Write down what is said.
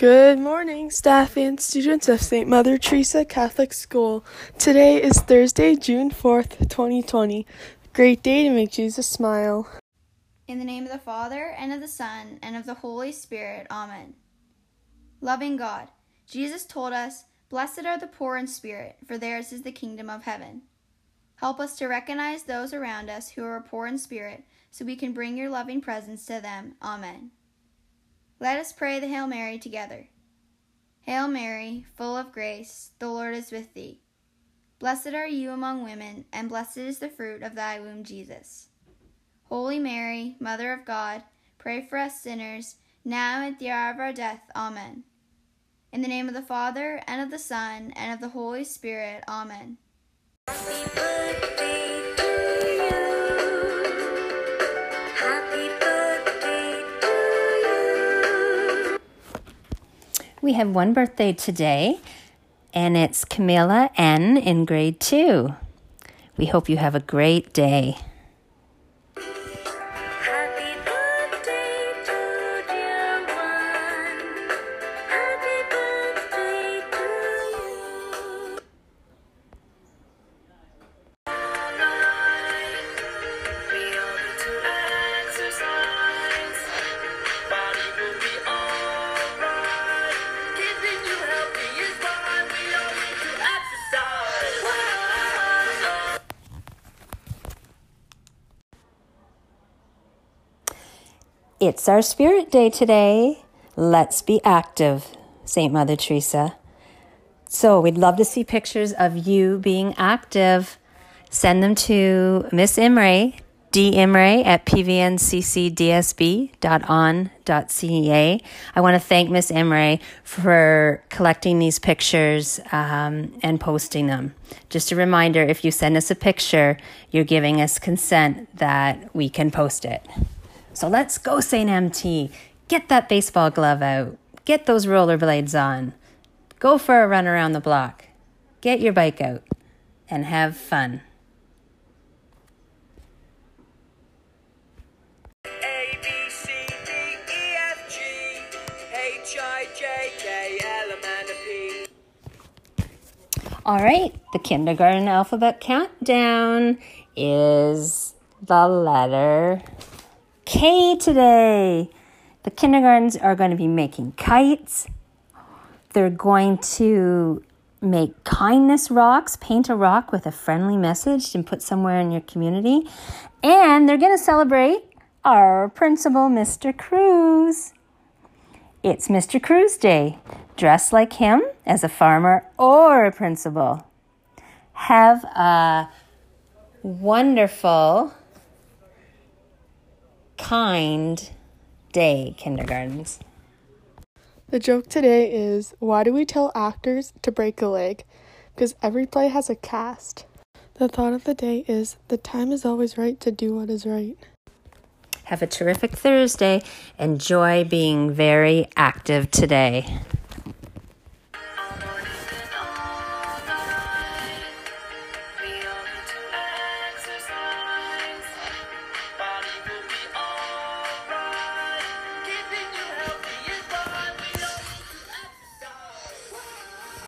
Good morning, staff and students of St. Mother Teresa Catholic School. Today is Thursday, June 4th, 2020. Great day to make Jesus smile. In the name of the Father, and of the Son, and of the Holy Spirit. Amen. Loving God, Jesus told us, Blessed are the poor in spirit, for theirs is the kingdom of heaven. Help us to recognize those around us who are poor in spirit, so we can bring your loving presence to them. Amen. Let us pray the Hail Mary together. Hail Mary, full of grace, the Lord is with thee. Blessed are you among women, and blessed is the fruit of thy womb, Jesus. Holy Mary, Mother of God, pray for us sinners, now and at the hour of our death. Amen. In the name of the Father, and of the Son, and of the Holy Spirit. Amen. We have one birthday today, and it's Camilla N in grade two. We hope you have a great day. It's our Spirit Day today. Let's be active, St. Mother Teresa. So, we'd love to see pictures of you being active. Send them to Miss Imre, dimre at pvnccdsb.on.ca. I want to thank Miss Imre for collecting these pictures um, and posting them. Just a reminder if you send us a picture, you're giving us consent that we can post it. So let's go, St. MT. Get that baseball glove out. Get those rollerblades on. Go for a run around the block. Get your bike out and have fun. All right, the kindergarten alphabet countdown is the letter K today. The kindergartens are going to be making kites. They're going to make kindness rocks, paint a rock with a friendly message and put somewhere in your community. And they're going to celebrate our principal, Mr. Cruz. It's Mr. Cruz Day. Dress like him as a farmer or a principal. Have a wonderful, kind day, kindergartens. The joke today is why do we tell actors to break a leg? Because every play has a cast. The thought of the day is the time is always right to do what is right. Have a terrific Thursday. Enjoy being very active today.